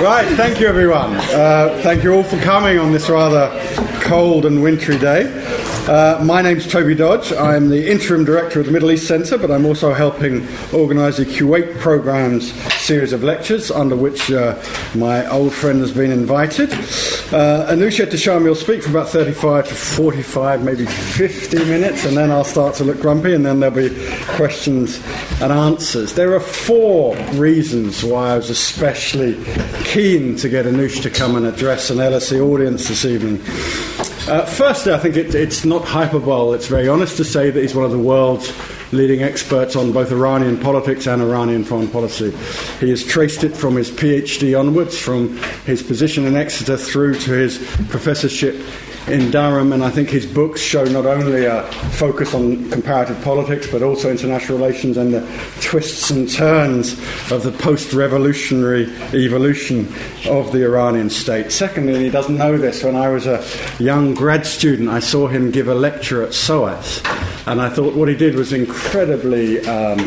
Right, thank you everyone. Uh, thank you all for coming on this rather cold and wintry day. Uh, my name's Toby Dodge. I'm the interim director of the Middle East Centre, but I'm also helping organise the Kuwait programme's series of lectures, under which uh, my old friend has been invited. Uh, Anousheh Ehteshami will speak for about 35 to 45, maybe 50 minutes, and then I'll start to look grumpy, and then there'll be questions and answers. There are four reasons why I was especially keen to get Anusha to come and address an LSE audience this evening. Uh, firstly, I think it, it's not hyperbole, it's very honest to say that he's one of the world's leading experts on both Iranian politics and Iranian foreign policy. He has traced it from his PhD onwards, from his position in Exeter through to his professorship in Durham, and I think his books show not only a focus on comparative politics but also international relations and the twists and turns of the post revolutionary evolution of the Iranian state. Secondly, and he doesn't know this, when I was a young grad student, I saw him give a lecture at SOAS, and I thought what he did was incredibly um,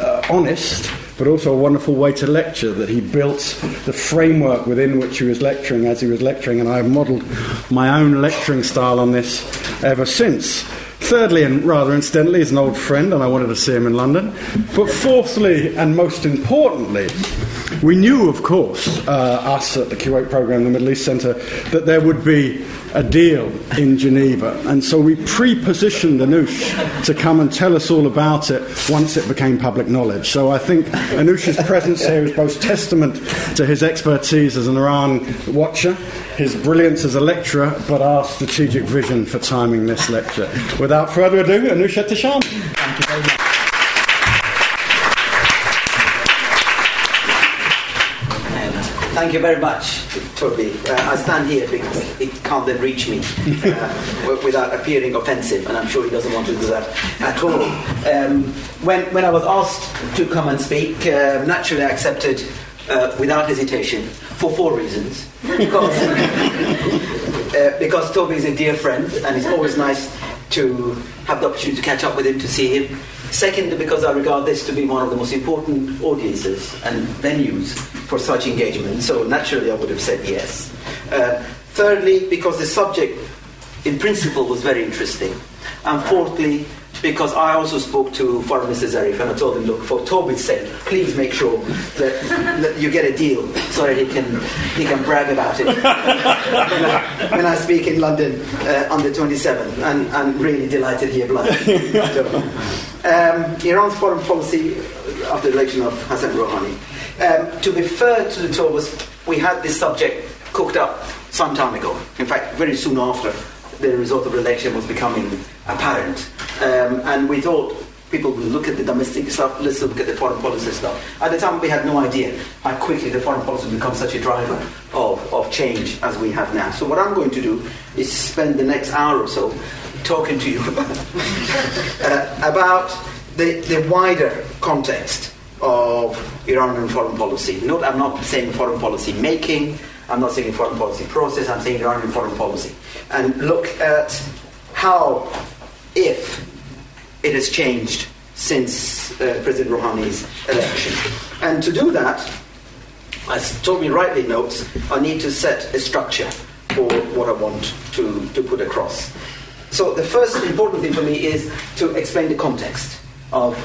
uh, honest but also a wonderful way to lecture that he built the framework within which he was lecturing as he was lecturing, and I've modelled my own lecturing style on this ever since. Thirdly, and rather incidentally, he's an old friend, and I wanted to see him in London. But fourthly, and most importantly, we knew, of course, uh, us at the Kuwait Programme, the Middle East Centre, that there would be a deal in Geneva. And so we pre positioned Anoush to come and tell us all about it once it became public knowledge. So I think Anoush's presence here is both testament to his expertise as an Iran watcher, his brilliance as a lecturer, but our strategic vision for timing this lecture. Without further ado, Anoush Ehteshami. Thank you very much. Thank you very much, Toby. Uh, I stand here because he can't then reach me uh, without appearing offensive, and I'm sure he doesn't want to do that at all. Um, when, when I was asked to come and speak, uh, naturally I accepted uh, without hesitation for four reasons. Because, uh, because Toby is a dear friend, and it's always nice to have the opportunity to catch up with him, to see him. Second, because I regard this to be one of the most important audiences and venues for such engagement, so naturally I would have said yes. Uh, thirdly, because the subject in principle was very interesting. And fourthly, because I also spoke to Foreign Minister Zarif and I told him, look, for Toby's sake, please make sure that, that you get a deal so that he can, he can brag about it when, I, speak in London uh, on the 27th. And I'm really delighted he obliged. um, Iran's foreign policy after the election of Hassan Rouhani. Um, to be fair to the Tobas, we had this subject cooked up some time ago. In fact, very soon after the result of the election was becoming apparent. Um, and we thought people would look at the domestic stuff, let's look at the foreign policy stuff. At the time, we had no idea how quickly the foreign policy would become such a driver of, of change as we have now. So, what I'm going to do is spend the next hour or so talking to you uh, about the, the wider context of Iranian foreign policy. Note, I'm not saying foreign policy making, I'm not saying foreign policy process, I'm saying Iranian foreign policy. And look at how, if it has changed since uh, President Rouhani's election. And to do that, as Toby rightly notes, I need to set a structure for what I want to, to put across. So the first important thing for me is to explain the context of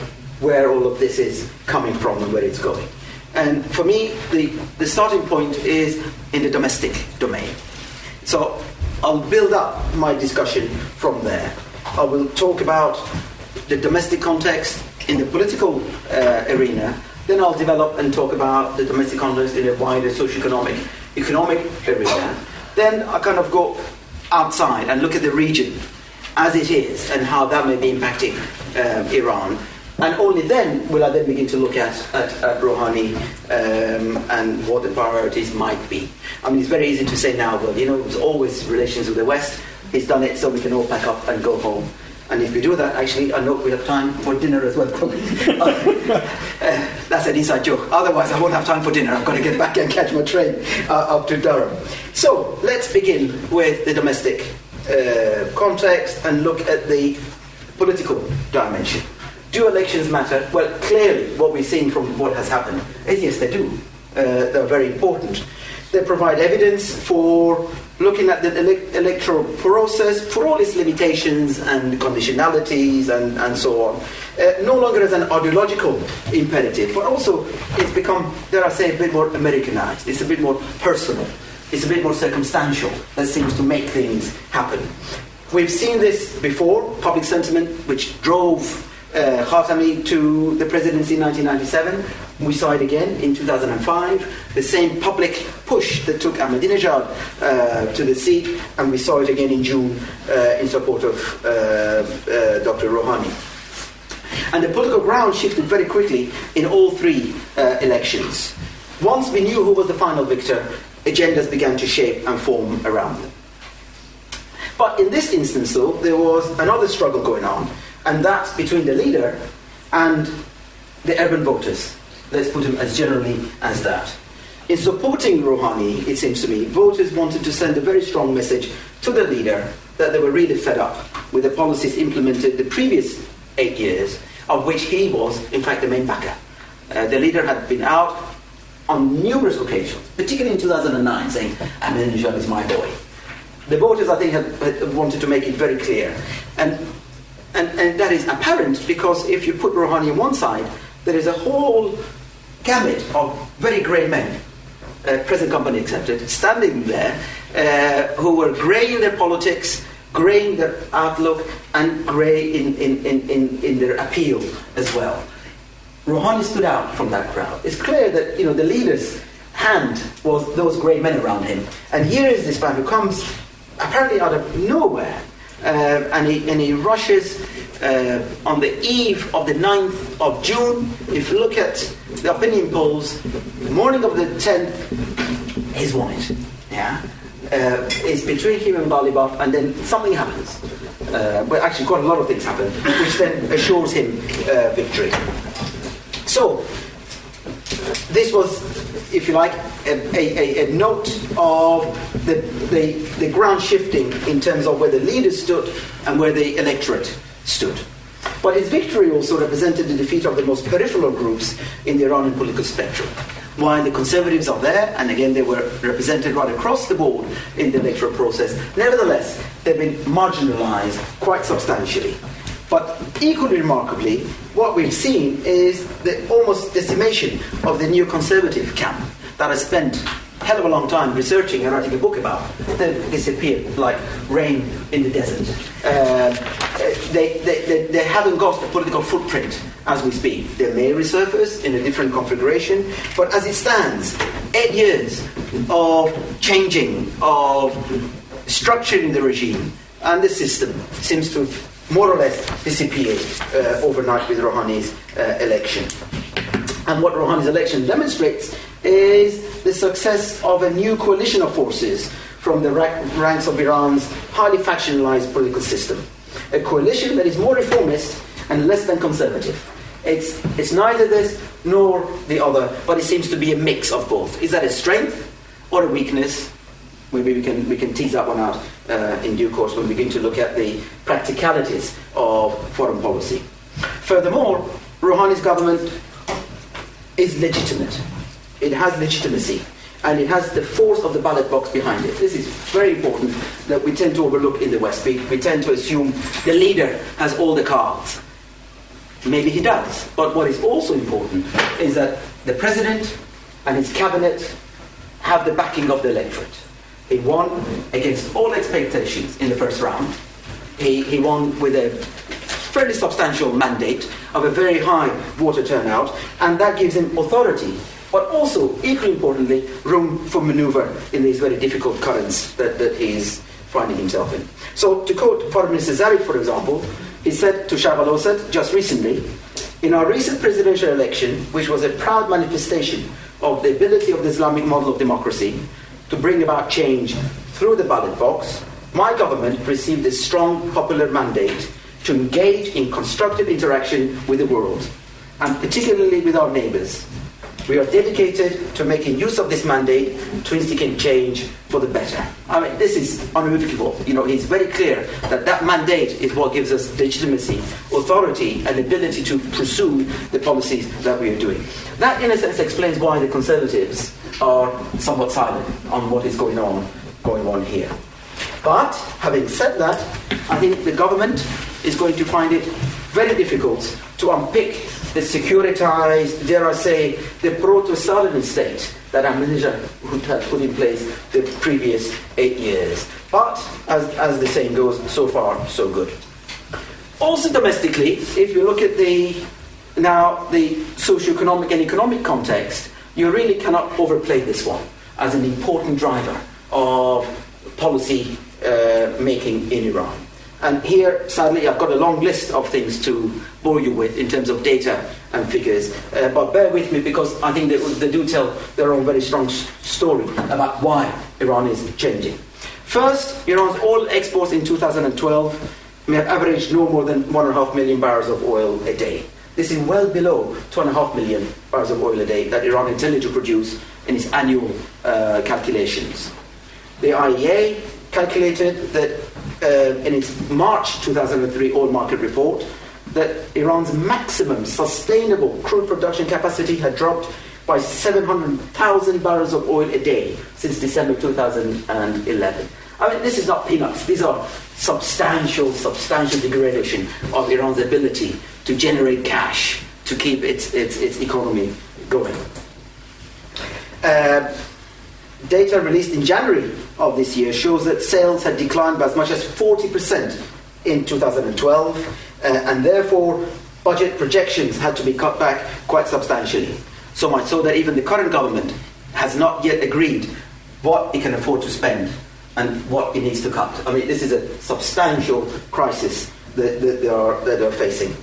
where all of this is coming from and where it's going. And for me, the, the starting point is in the domestic domain. So I'll build up my discussion from there. I will talk about the domestic context in the political uh, arena. Then I'll develop and talk about the domestic context in a wider socio-economic economic arena. Then I kind of go outside and look at the region as it is and how that may be impacting um, Iran. And only then will I then begin to look at, at, at Rouhani um, and what the priorities might be. I mean, it's very easy to say now, well, you know, it was always relations with the West. He's done it, so we can all pack up and go home. And if we do that, actually, I know we have time for dinner as well. uh, that's an inside joke. Otherwise, I won't have time for dinner. I've got to get back and catch my train uh, up to Durham. So let's begin with the domestic uh, context and look at the political dimension. Do elections matter? Well, clearly, what we've seen from what has happened is yes, they do. they're very important. They provide evidence for looking at the ele- electoral process for all its limitations and conditionalities and, and so on. Uh, no longer as an ideological imperative, but also it's become, dare I say, a bit more Americanized. It's a bit more personal. It's a bit more circumstantial that seems to make things happen. We've seen this before, public sentiment, which drove uh, Khatami to the presidency in 1997. We saw it again in 2005. The same public push that took Ahmadinejad uh, to the seat, and we saw it again in June uh, in support of uh, uh Dr. Rouhani. And the political ground shifted very quickly in all three uh, elections. Once we knew who was the final victor, agendas began to shape and form around them. But in this instance, though, there was another struggle going on and that's between the leader and the urban voters. Let's put him as generally as that. In supporting Rouhani, it seems to me, voters wanted to send a very strong message to the leader that they were really fed up with the policies implemented the previous eight years, of which he was, in fact, the main backer. Uh, the leader had been out on numerous occasions, particularly in 2009, saying, Ahmadinejad is my boy. The voters, I think, had, had wanted to make it very clear. And and, and that is apparent because if you put Rouhani on one side, there is a whole gamut of very grey men, uh, present company accepted, standing there, uh, who were grey in their politics, grey in their outlook, and grey in, in, in, in, in their appeal as well. Rouhani stood out from that crowd. It's clear that you know the leader's hand was those grey men around him. And here is this man who comes apparently out of nowhere and, he, and he rushes uh, on the eve of the 9th of June. If you look at the opinion polls, the morning of the 10th, he's won it. Yeah? Uh, it's between him and Ghalibaf, and then something happens. Uh, but actually, quite a lot of things happen, which then assures him uh, victory. So, this was, if you like, a, a, a note of the, the, the, ground shifting in terms of where the leaders stood and where the electorate stood. But his victory also represented the defeat of the most peripheral groups in the Iranian political spectrum. While the conservatives are there, and again they were represented right across the board in the electoral process, nevertheless they've been marginalized quite substantially. But equally remarkably, what we've seen is the almost decimation of the new conservative camp that has spent a hell of a long time researching and writing a book about. They've disappeared like rain in the desert. Uh, they, they, they, they haven't got a political footprint as we speak. They may resurface in a different configuration, but as it stands, eight years of changing, of structuring the regime and the system seems to have more or less disappeared uh, overnight with Rouhani's uh, election. And what Rouhani's election demonstrates is the success of a new coalition of forces from the ranks of Iran's highly factionalized political system. A coalition that is more reformist and less than conservative. It's, it's neither this nor the other, but it seems to be a mix of both. Is that a strength or a weakness? maybe we can, we can tease that one out uh, in due course when we begin to look at the practicalities of foreign policy. Furthermore, Rouhani's government is legitimate. It has legitimacy. And it has the force of the ballot box behind it. This is very important that we tend to overlook in the West. We, we tend to assume the leader has all the cards. Maybe he does. But what is also important is that the president and his cabinet have the backing of the electorate. He won against all expectations in the first round. He, he won with a fairly substantial mandate of a very high voter turnout, and that gives him authority, but also, equally importantly, room for maneuver in these very difficult currents that, that he's finding himself in. So, to quote Foreign Minister Zarif, for example, he said to Shah al just recently, in our recent presidential election, which was a proud manifestation of the ability of the Islamic model of democracy, to bring about change through the ballot box, my government received a strong popular mandate to engage in constructive interaction with the world, and particularly with our neighbours. We are dedicated to making use of this mandate to instigate change for the better. I mean, this is unequivocal. You know, it's very clear that that mandate is what gives us legitimacy, authority, and ability to pursue the policies that we are doing. That, in a sense, explains why the Conservatives are somewhat silent on what is going on going on here. But having said that, I think the government is going to find it very difficult to unpick the securitized, dare I say, the proto-Stalin state that Ahmadinejad had put in place the previous eight years. But, as, as the saying goes, so far, so good. Also domestically, if you look at the now the socio-economic and economic context, you really cannot overplay this one as an important driver of policy uh, making in Iran. And here, sadly, I've got a long list of things to bore you with in terms of data and figures. Uh, but bear with me because I think they, they do tell their own very strong story about why Iran is changing. First, Iran's oil exports in 2012 may have averaged no more than 1.5 million barrels of oil a day. This is well below 2.5 million barrels of oil a day that Iran intended to produce in its annual uh, calculations. The IEA calculated that uh, in its March 2003 oil market report that Iran's maximum sustainable crude production capacity had dropped by 700,000 barrels of oil a day since December 2011. I mean, this is not peanuts. These are substantial, substantial degradation of Iran's ability to generate cash to keep its, its, its economy going. Uh, data released in January of this year shows that sales had declined by as much as 40% in 2012, uh, and therefore budget projections had to be cut back quite substantially. So much so that even the current government has not yet agreed what it can afford to spend and what it needs to cut. I mean, this is a substantial crisis that, that, they, are, that they are facing.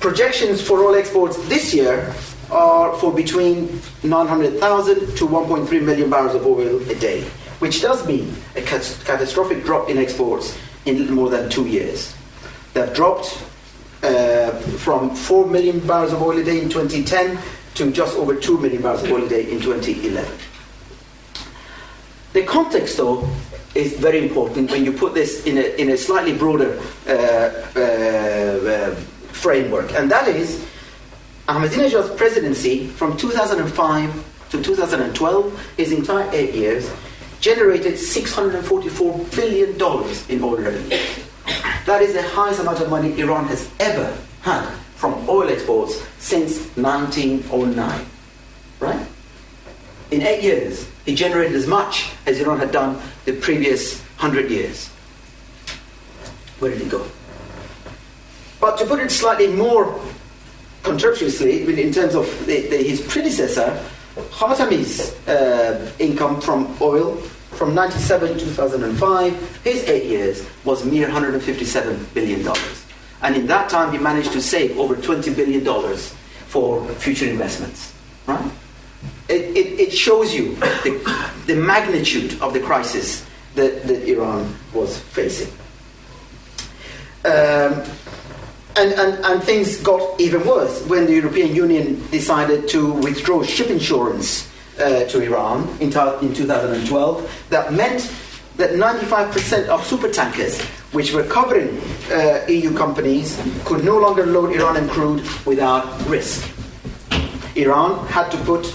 Projections for oil exports this year are for between 900,000 to 1.3 million barrels of oil a day, which does mean a cat- catastrophic drop in exports in more than two years. They've dropped uh, from 4 million barrels of oil a day in 2010 to just over 2 million barrels of oil a day in 2011. The context, though, is very important when you put this in a, in a slightly broader uh, uh, uh framework, and that is Ahmadinejad's presidency from 2005 to 2012, his entire eight years, generated $644 billion in oil revenue. That is the highest amount of money Iran has ever had from oil exports since 1909. Right? In eight years, he generated as much as Iran had done the previous hundred years. Where did he go? But to put it slightly more contemptuously, in terms of the, the, his predecessor, Khatami's uh, income from oil from 97 to 2005, his eight years was mere 157 billion dollars, and in that time he managed to save over 20 billion dollars for future investments. Right? It, it, it shows you the, the magnitude of the crisis that, that Iran was facing. Um, and, and, and things got even worse when the European Union decided to withdraw ship insurance uh, to Iran in, ta- in 2012. That meant that 95% of supertankers, which were covering uh, EU companies, could no longer load Iranian crude without risk. Iran had to put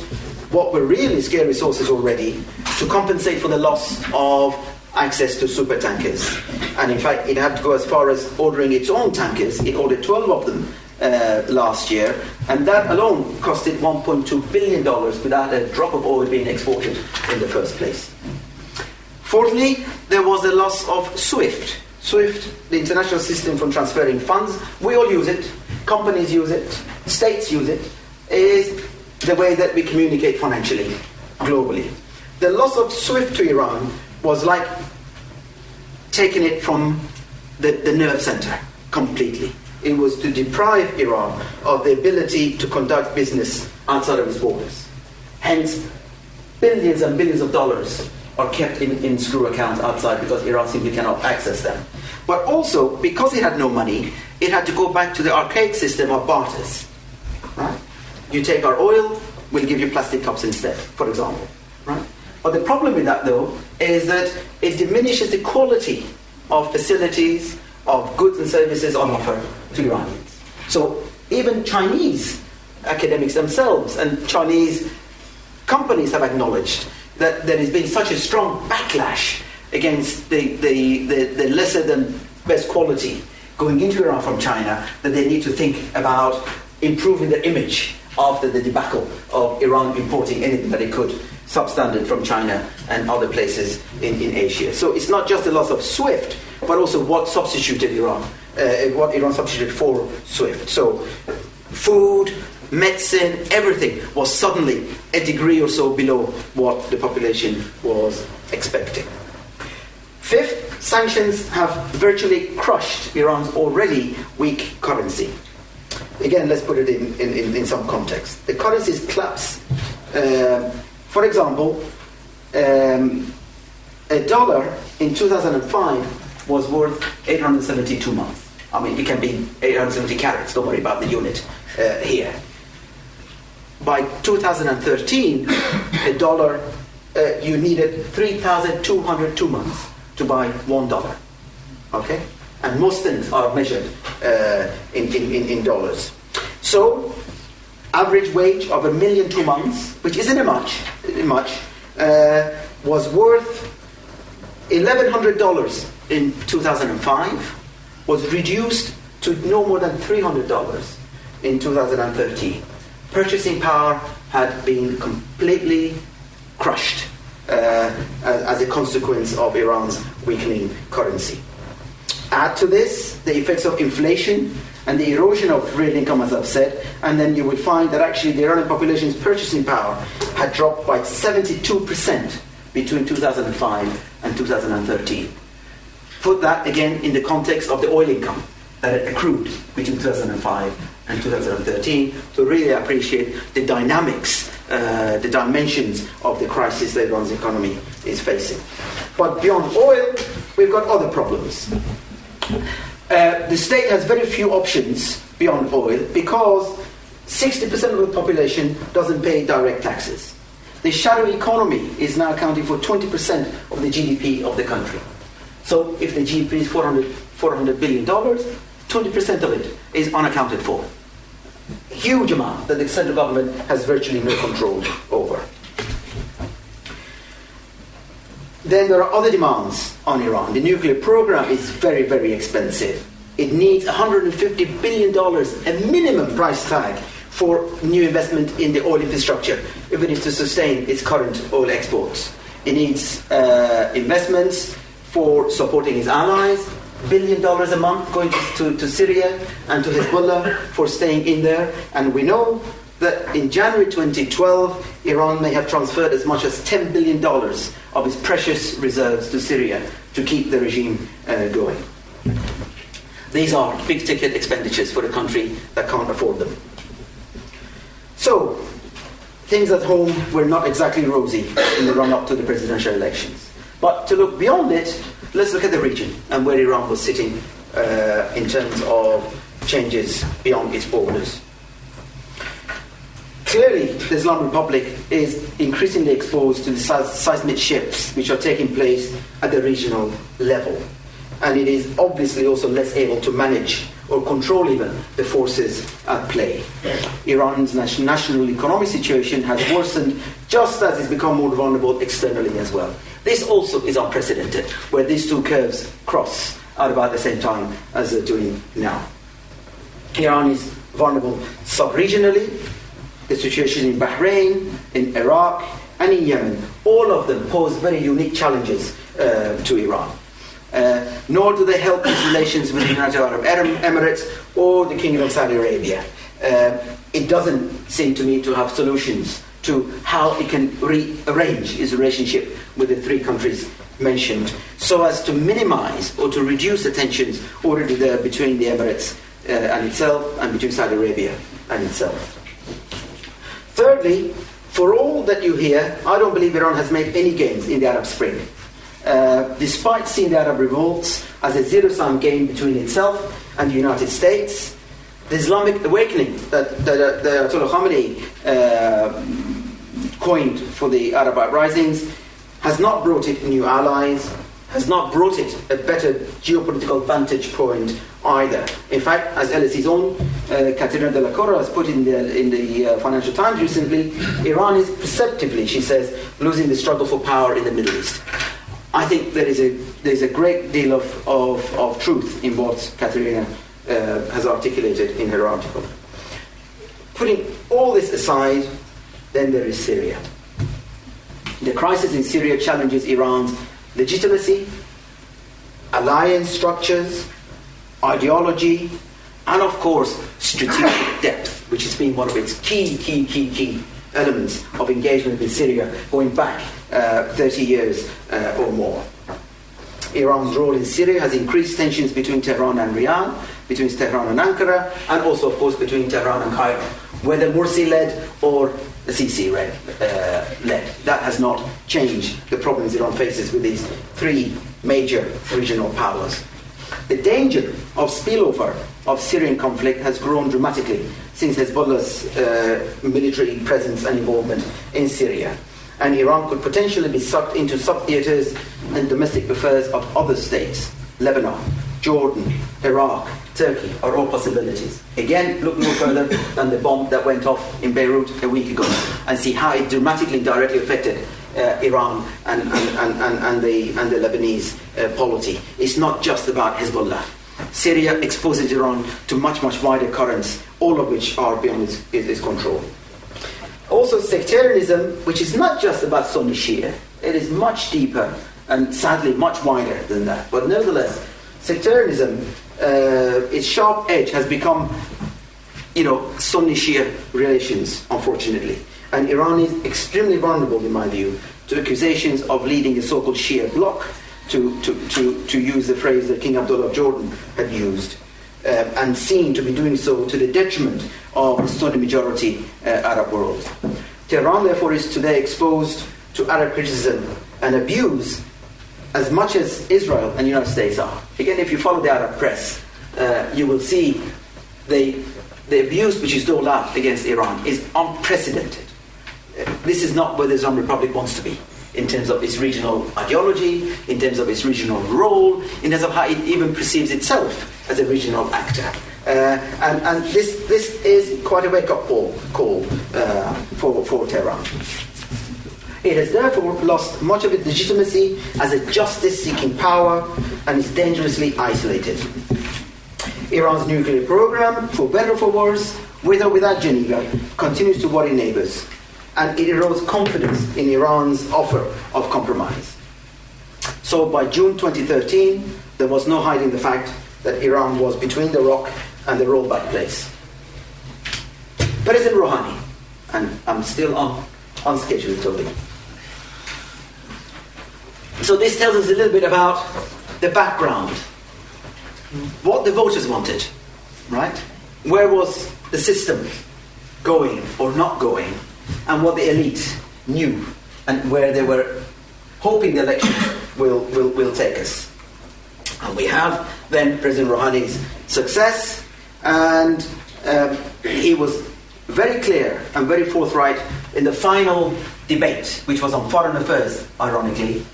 what were really scarce resources already to compensate for the loss of access to super tankers. And in fact, it had to go as far as ordering its own tankers. It ordered 12 of them uh, last year, and that alone costed $1.2 billion without a drop of oil being exported in the first place. Fourthly, there was the loss of SWIFT. SWIFT, the international system for transferring funds, we all use it, companies use it, states use it, is the way that we communicate financially, globally. The loss of SWIFT to Iran was like taking it from the, the nerve center completely. It was to deprive Iran of the ability to conduct business outside of its borders. Hence, billions and billions of dollars are kept in, in escrow accounts outside because Iran simply cannot access them. But also, because it had no money, it had to go back to the archaic system of barters. Right? You take our oil, we'll give you plastic cups instead, for example. But the problem with that, though, is that it diminishes the quality of facilities, of goods and services on offer to Iranians. So even Chinese academics themselves and Chinese companies have acknowledged that there has been such a strong backlash against the, the, the, the lesser than best quality going into Iran from China that they need to think about improving the image after the debacle of Iran importing anything that it could substandard from China and other places in, in Asia. So it's not just the loss of SWIFT, but also what substituted Iran, uh, what Iran substituted for SWIFT. So food, medicine, everything was suddenly a degree or so below what the population was expecting. Fifth, sanctions have virtually crushed Iran's already weak currency. Again, let's put it in, in, in some context. The currency's collapse, uh, for example, um, a dollar in 2005 was worth 872 tomans. I mean, it can be 870 carats, don't worry about the unit uh, here. By 2013, a dollar, uh, you needed 3,202 tomans to buy one dollar. Okay? And most things are measured uh, in, in, in, dollars. So, average wage of a million two tomans, which isn't a much, much uh, was worth $1,100 in 2005, was reduced to no more than $300 in 2013. Purchasing power had been completely crushed uh, as, a consequence of Iran's weakening currency. Add to this the effects of inflation and the erosion of real income, as I've said, and then you will find that actually the Iranian population's purchasing power had dropped by 72% between 2005 and 2013. Put that again in the context of the oil income that accrued between 2005 and 2013 to really appreciate the dynamics uh, the dimensions of the crisis that Iran's economy is facing. But beyond oil, we've got other problems. Uh, the state has very few options beyond oil because 60% of the population doesn't pay direct taxes. The shadow economy is now accounting for 20% of the GDP of the country. So if the GDP is 400, $400 billion, 20% of it is unaccounted for huge amount that the central government has virtually no control over. Then there are other demands on Iran. The nuclear program is very, very expensive. It needs $150 billion, a minimum price tag for new investment in the oil infrastructure if it is to sustain its current oil exports. It needs uh, investments for supporting its allies, billion dollars a month going to, to, Syria and to Hezbollah for staying in there. And we know that in January 2012, Iran may have transferred as much as $10 billion of its precious reserves to Syria to keep the regime uh, going. These are big ticket expenditures for a country that can't afford them. So, things at home were not exactly rosy in the run up to the presidential elections. But to look beyond it, let's look at the region and where Iran was sitting uh, in terms of changes beyond its borders. Clearly, the Islamic Republic is increasingly exposed to the seismic shifts which are taking place at the regional level. And it is obviously also less able to manage or control even the forces at play. Iran's national economic situation has worsened just as it's become more vulnerable externally as well. This also is unprecedented, where these two curves cross at about the same time as they're doing now. Iran is vulnerable sub-regionally. The situation in Bahrain, in Iraq, and in Yemen, all of them pose very unique challenges uh, to Iran. Uh, nor do they help its relations with the United Arab Emirates or the Kingdom of Saudi Arabia. Uh, it doesn't seem to me to have solutions to how it can rearrange its relationship with the three countries mentioned so as to minimize or to reduce the tensions already there between the Emirates uh, and itself and between Saudi Arabia and itself. Thirdly, for all that you hear, I don't believe Iran has made any gains in the Arab Spring. Uh, despite seeing the Arab revolts as a zero sum game between itself and the United States, the Islamic awakening that, that, uh, the Ayatollah Khamenei uh, coined for the Arab uprisings has not brought it new allies, has not brought it a better geopolitical vantage point either. In fact, as LSE's own uh, Katerina Dalacoura has put in the, in the uh, Financial Times recently, Iran is perceptively, she says, losing the struggle for power in the Middle East. I think there is a, there's a great deal of, of, of truth in what Caterina uh, has articulated in her article. Putting all this aside, then there is Syria. The crisis in Syria challenges Iran's legitimacy, alliance structures, ideology, and of course, strategic depth, which has been one of its key, key, key, key elements of engagement with Syria going back uh, 30 years uh, or more. Iran's role in Syria has increased tensions between Tehran and Riyadh, between Tehran and Ankara, and also, of course, between Tehran and Cairo, whether Morsi led or Sisi led. Uh, led. That has not changed the problems Iran faces with these three major regional powers. The danger of spillover of Syrian conflict has grown dramatically since Hezbollah's uh, military presence and involvement in Syria. And Iran could potentially be sucked into sub theatres and domestic affairs of other states Lebanon, Jordan, Iraq, Turkey are all possibilities. Again, look no further than the bomb that went off in Beirut a week ago and see how it dramatically directly affected uh, Iran and, and, and, and, the, and the Lebanese uh, polity. It's not just about Hezbollah. Syria exposes Iran to much, much wider currents, all of which are beyond its, its control. Also, sectarianism, which is not just about Sunni Shia, it is much deeper and sadly much wider than that. But nevertheless, sectarianism, uh, its sharp edge has become, you know, Sunni Shia relations, unfortunately. And Iran is extremely vulnerable, in my view, to accusations of leading a so called Shia bloc, to, to, to, to use the phrase that King Abdullah of Jordan had used. Uh, and seen to be doing so to the detriment of the Sunni majority uh, Arab world. Tehran, therefore, is today exposed to Arab criticism and abuse as much as Israel and the United States are. Again, if you follow the Arab press, uh, you will see the, the abuse which is doled out against Iran is unprecedented. Uh, this is not where the Islamic Republic wants to be in terms of its regional ideology, in terms of its regional role, in terms of how it even perceives itself as a regional actor. Uh, and, and this, this is quite a wake-up call, call uh, for, for Tehran. It has therefore lost much of its legitimacy as a justice seeking power and is dangerously isolated. Iran's nuclear program, for better or for worse, with or without Geneva, continues to worry neighbors, and it erodes confidence in Iran's offer of compromise. So by June 2013, there was no hiding the fact that Iran was between the rock and the rollback place. President Rouhani, and I'm still on, on schedule, Toby. So this tells us a little bit about the background, what the voters wanted, right? Where was the system going or not going, and what the elite knew, and where they were hoping the election will, will, will take us. And we have then President Rouhani's success, and um, he was very clear and very forthright in the final debate, which was on foreign affairs, ironically,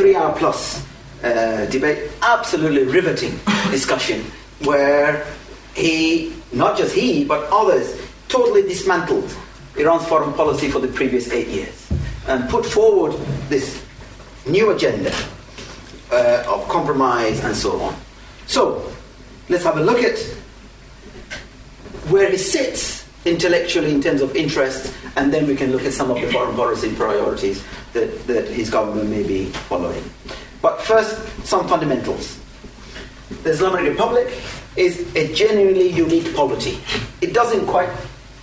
three hour plus uh, debate, absolutely riveting discussion, where he, not just he, but others, totally dismantled Iran's foreign policy for the previous eight years and put forward this new agenda uh, of compromise and so on. So, let's have a look at where he sits intellectually in terms of interest, and then we can look at some of the foreign policy priorities that, that his government may be following. But first, some fundamentals. The Islamic Republic is a genuinely unique polity. It doesn't quite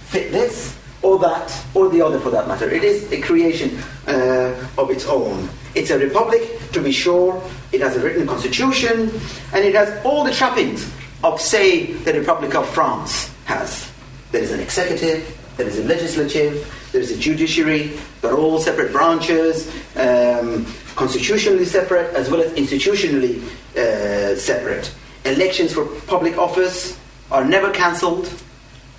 fit this or that or the other for that matter. It is a creation uh, of its own. It's a republic, to be sure. It has a written constitution, and it has all the trappings of, say, the Republic of France has. There is an executive, there is a legislative, there is a judiciary, they're all separate branches, um, constitutionally separate as well as institutionally uh, separate. Elections for public office are never cancelled,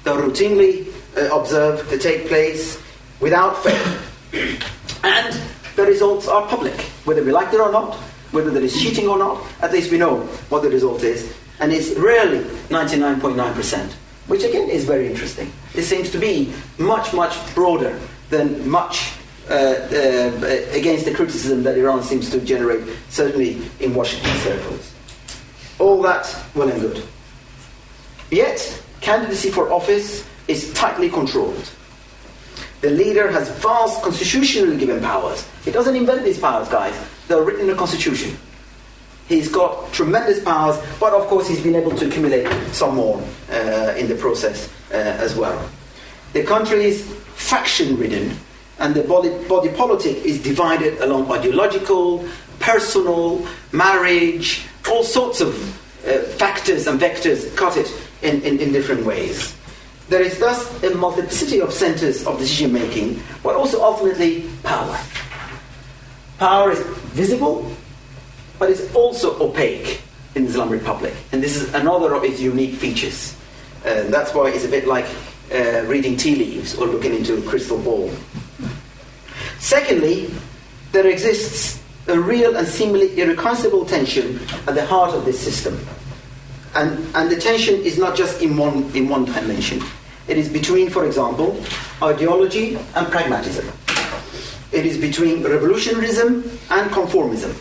they're routinely uh, observed to take place without fail. and the results are public, whether we like it or not. whether there is cheating or not. At least we know what the result is. And it's rarely 99.9%, which again is very interesting. It seems to be much, much broader than much uh, uh, against the criticism that Iran seems to generate, certainly in Washington circles. All that well and good. Yet, candidacy for office is tightly controlled. The leader has vast constitutionally given powers. He doesn't invent these powers, guys. They're written in the constitution. He's got tremendous powers, but of course he's been able to accumulate some more uh, in the process uh, as well. The country is faction-ridden, and the body, body politic is divided along ideological, personal, marriage, all sorts of uh, factors and vectors cut it in, in, in different ways. There is thus a multiplicity of centers of decision making, but also ultimately power. Power is visible, but it's also opaque in the Islamic Republic. And this is another of its unique features. And that's why it's a bit like uh, reading tea leaves or looking into a crystal ball. Secondly, there exists a real and seemingly irreconcilable tension at the heart of this system. And, and the tension is not just in one, in one dimension. It is between, for example, ideology and pragmatism. It is between revolutionarism and conformism.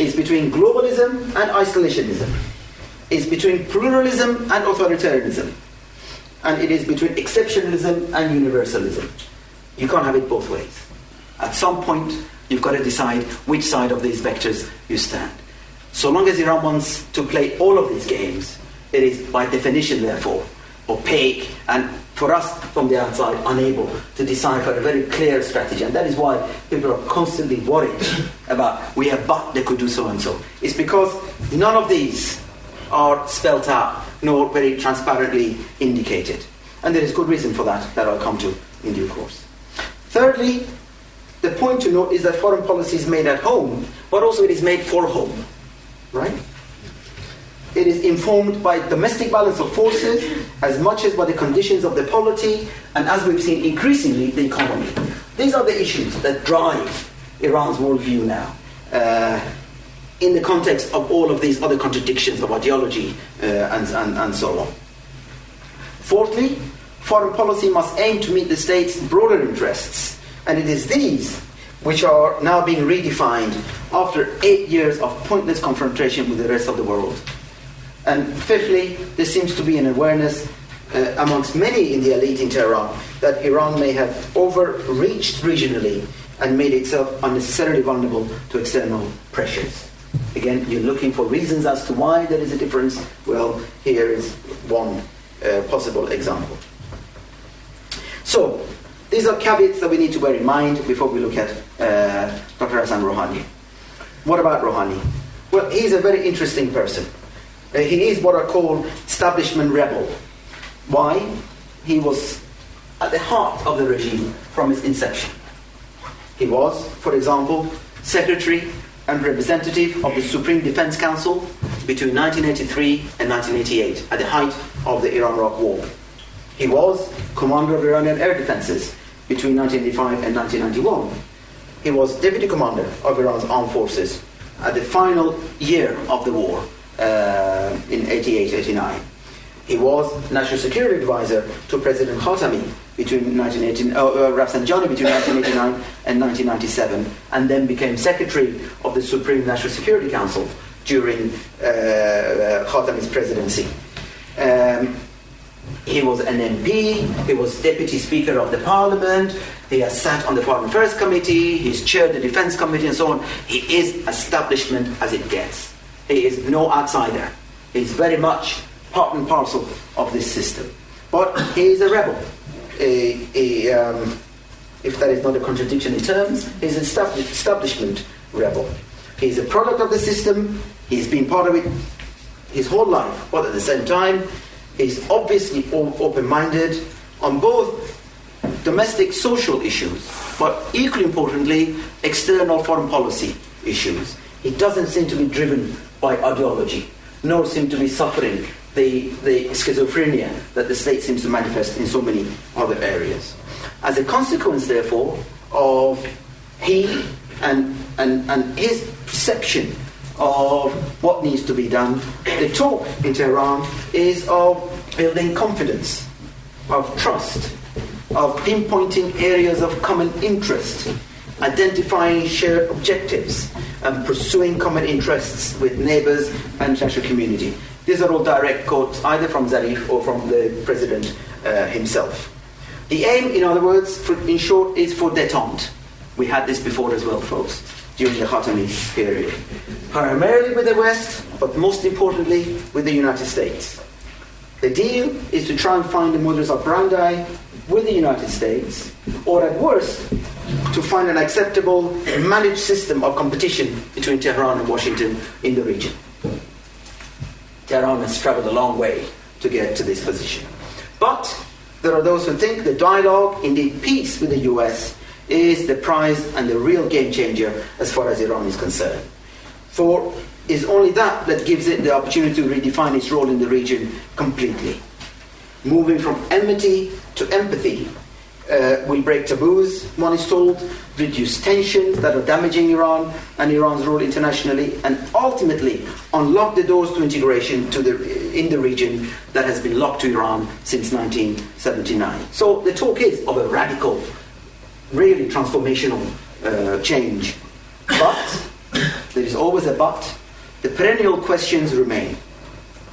It's between globalism and isolationism. is between pluralism and authoritarianism. And it is between exceptionalism and universalism. You can't have it both ways. At some point, you've got to decide which side of these vectors you stand. So long as Iran wants to play all of these games, it is by definition, therefore, opaque and for us from the outside unable to decipher a very clear strategy. And that is why people are constantly worried about we have but they could do so and so. It's because none of these are spelt out nor very transparently indicated. And there is good reason for that that I'll come to in due course. Thirdly, the point to note is that foreign policy is made at home, but also it is made for home. Right? It is informed by domestic balance of forces as much as by the conditions of the polity and, as we've seen increasingly, the economy. These are the issues that drive Iran's worldview now. Uh, in the context of all of these other contradictions of ideology uh, and, and, and so on. Fourthly, foreign policy must aim to meet the state's broader interests, and it is these which are now being redefined after eight years of pointless confrontation with the rest of the world. And fifthly, there seems to be an awareness uh, amongst many in the elite in Tehran that Iran may have overreached regionally and made itself unnecessarily vulnerable to external pressures. Again, you're looking for reasons as to why there is a difference. Well, here is one uh, possible example. So, these are caveats that we need to bear in mind before we look at uh, Dr. Hassan Rouhani. What about Rouhani? Well, he's a very interesting person. Uh, he is what I call establishment rebel. Why? He was at the heart of the regime from its inception. He was, for example, secretary and representative of the Supreme Defense Council between 1983 and 1988, at the height of the Iran-Iraq War. He was commander of Iranian air defenses between 1985 and 1991. He was deputy commander of Iran's armed forces at the final year of the war uh, in 88 89. He was national security advisor to President Khatami between 1918, uh, Rafsanjani between 1989 and 1997, and then became secretary of the Supreme National Security Council during uh, uh, Khatami's presidency. Um, he was an MP, he was deputy speaker of the parliament, he has sat on the foreign affairs committee, he's chaired the defense committee and so on. He is establishment as it gets. He is no outsider. He's very much part and parcel of this system. But he is a rebel. A, a, um, if that is not a contradiction in terms, he's an establishment rebel. He's a product of the system, he's been part of it his whole life, but at the same time, he's obviously open minded on both domestic social issues, but equally importantly, external foreign policy issues. He doesn't seem to be driven by ideology, nor seem to be suffering the, the schizophrenia that the state seems to manifest in so many other areas. As a consequence, therefore, of he and and, and his perception of what needs to be done, the talk in Tehran is of building confidence, of trust, of pinpointing areas of common interest, identifying shared objectives, and pursuing common interests with neighbors and international community. These are all direct quotes either from Zarif or from the president uh, himself. The aim, in other words, for, in short, is for détente. We had this before as well, folks, during the Khatami period. Primarily with the West, but most importantly with the United States. The deal is to try and find a modus operandi with the United States, or at worst, to find an acceptable managed system of competition between Tehran and Washington in the region. Tehran has traveled a long way to get to this position. But there are those who think the dialogue, indeed peace with the US, is the prize and the real game changer as far as Iran is concerned. For it's only that that gives it the opportunity to redefine its role in the region completely. Moving from enmity to empathy uh, will break taboos, one is told, reduce tensions that are damaging Iran and Iran's role internationally, and ultimately unlock the doors to integration to the, in the region that has been locked to Iran since 1979. So the talk is of a radical, really transformational uh, change. But, there is always a but, the perennial questions remain.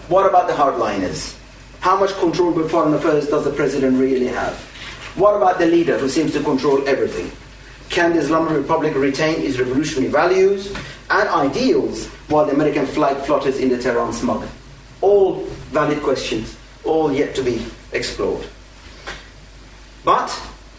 What about the hardliners? How much control over foreign affairs does the president really have? What about the leader who seems to control everything? Can the Islamic Republic retain its revolutionary values and ideals while the American flag flutters in the Tehran smog? All valid questions, all yet to be explored. But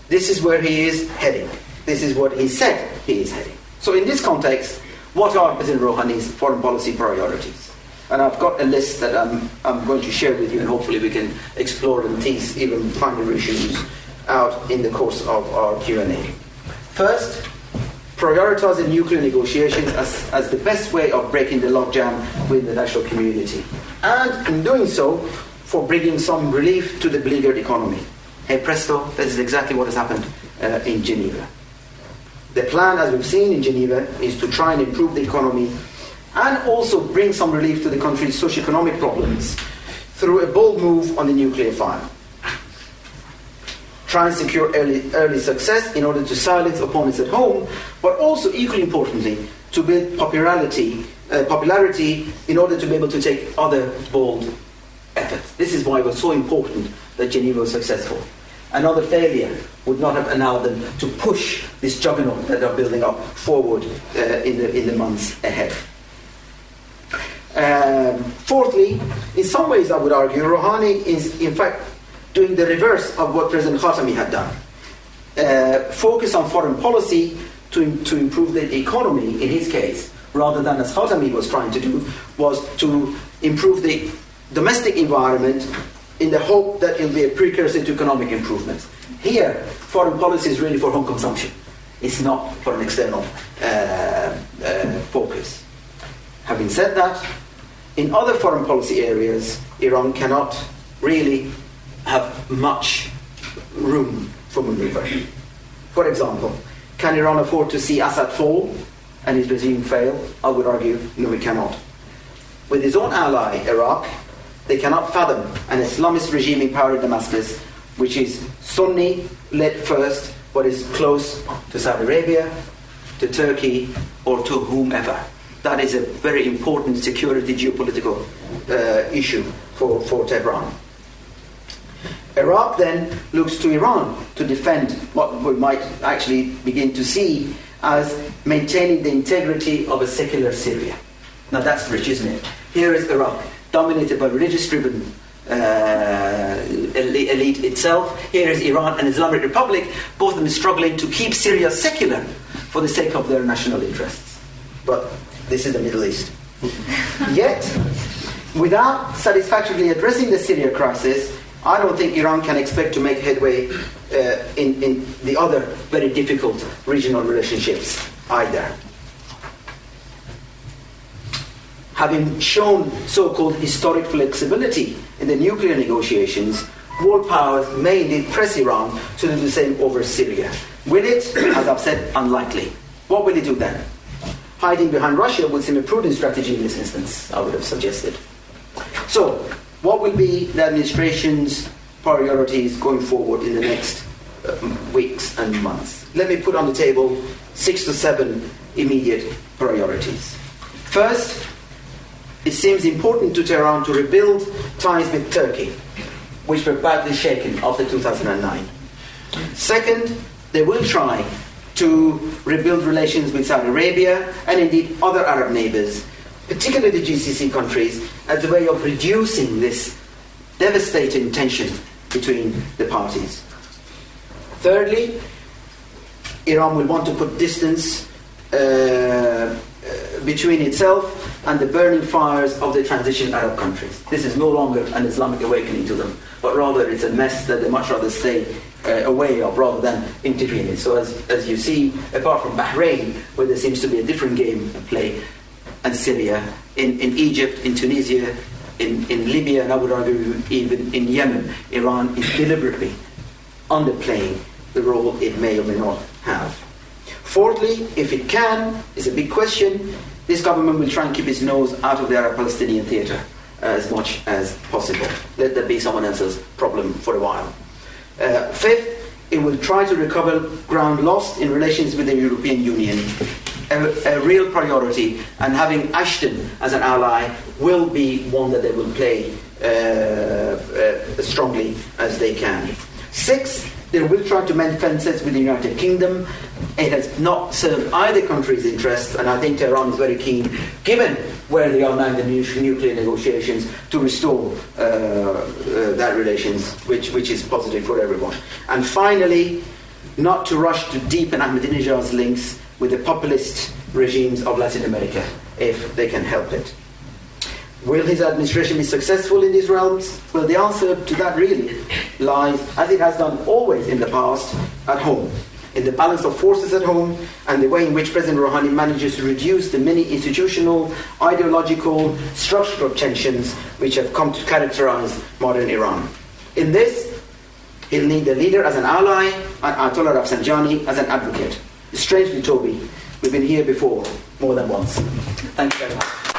this is where he is heading. This is what he said he is heading. So, in this context, what are President Rouhani's foreign policy priorities? And I've got a list that I'm, I'm going to share with you, and hopefully we can explore and tease even finer issues out in the course of our Q&A. First, prioritizing nuclear negotiations as, as the best way of breaking the logjam with the national community. And in doing so, for bringing some relief to the beleaguered economy. Hey presto, this is exactly what has happened uh, in Geneva. The plan, as we've seen in Geneva, is to try and improve the economy and also bring some relief to the country's socio-economic problems through a bold move on the nuclear file. Try and secure early, early success in order to silence opponents at home, but also, equally importantly, to build popularity, uh, popularity in order to be able to take other bold efforts. This is why it was so important that Geneva was successful. Another failure would not have allowed them to push this juggernaut that they're building up forward uh, in, the, in the months ahead. Um, fourthly, in some ways, I would argue, Rouhani is in fact doing the reverse of what President Khatami had done. Uh, focus on foreign policy to, to improve the economy, in his case, rather than as Khatami was trying to do, was to improve the domestic environment in the hope that it will be a precursor to economic improvements. Here, foreign policy is really for home consumption. It's not for an external uh, uh, focus. Having said that, in other foreign policy areas, Iran cannot really have much room for maneuver. For example, can Iran afford to see Assad fall and his regime fail? I would argue, no, it cannot. With his own ally, Iraq, they cannot fathom an Islamist regime in power in Damascus, which is Sunni led first, but is close to Saudi Arabia, to Turkey, or to whomever. That is a very important security geopolitical uh, issue for, for Tehran. Iraq then looks to Iran to defend what we might actually begin to see as maintaining the integrity of a secular Syria. Now that's rich, isn't it? Here is Iraq, dominated by religious driven uh, elite itself. Here is Iran and Islamic Republic, both of them struggling to keep Syria secular for the sake of their national interests. But this is the Middle East. Yet, without satisfactorily addressing the Syria crisis, I don't think Iran can expect to make headway uh, in, in the other very difficult regional relationships either. Having shown so called historic flexibility in the nuclear negotiations, world powers may indeed press Iran to do the same over Syria. Will it? As I've said, unlikely. What will it do then? hiding behind Russia would seem a prudent strategy in this instance, I would have suggested. So, what will be the administration's priorities going forward in the next uh, weeks and months? Let me put on the table six to seven immediate priorities. First, it seems important to Tehran to rebuild ties with Turkey, which were badly shaken after 2009. Second, they will try to rebuild relations with Saudi Arabia and indeed other Arab neighbors, particularly the GCC countries, as a way of reducing this devastating tension between the parties. Thirdly, Iran will want to put distance uh, uh, between itself and the burning fires of the transition Arab countries. This is no longer an Islamic awakening to them, but rather it's a mess that they much rather stay uh, away of rather than intervene in. So, as, as you see, apart from Bahrain, where there seems to be a different game at play, and Syria, in, in Egypt, in Tunisia, in, in Libya, and I would argue even in Yemen, Iran is deliberately underplaying the role it may or may not have. Fourthly, if it can, is a big question, this government will try and keep its nose out of the Arab Palestinian theatre as much as possible. Let that be someone else's problem for a while. Uh, fifth, it will try to recover ground lost in relations with the European Union. A, a, real priority, and having Ashton as an ally will be one that they will play uh, uh, strongly as they can. Sixth, they will try to mend fences with the United Kingdom. It has not served either country's interests, and I think Tehran is very keen, given where they are now in the nuclear negotiations, to restore uh, uh, that relations, which, which is positive for everyone. And finally, not to rush to deepen Ahmadinejad's links with the populist regimes of Latin America, if they can help it. Will his administration be successful in these realms? Well, the answer to that really lies, as it has done always in the past, at home. In the balance of forces at home and the way in which President Rouhani manages to reduce the many institutional, ideological, structural tensions which have come to characterize modern Iran. In this, he'll need the leader as an ally and Ayatollah Rafsanjani as an advocate. Strangely, Toby, we've been here before more than once. Thank you very much.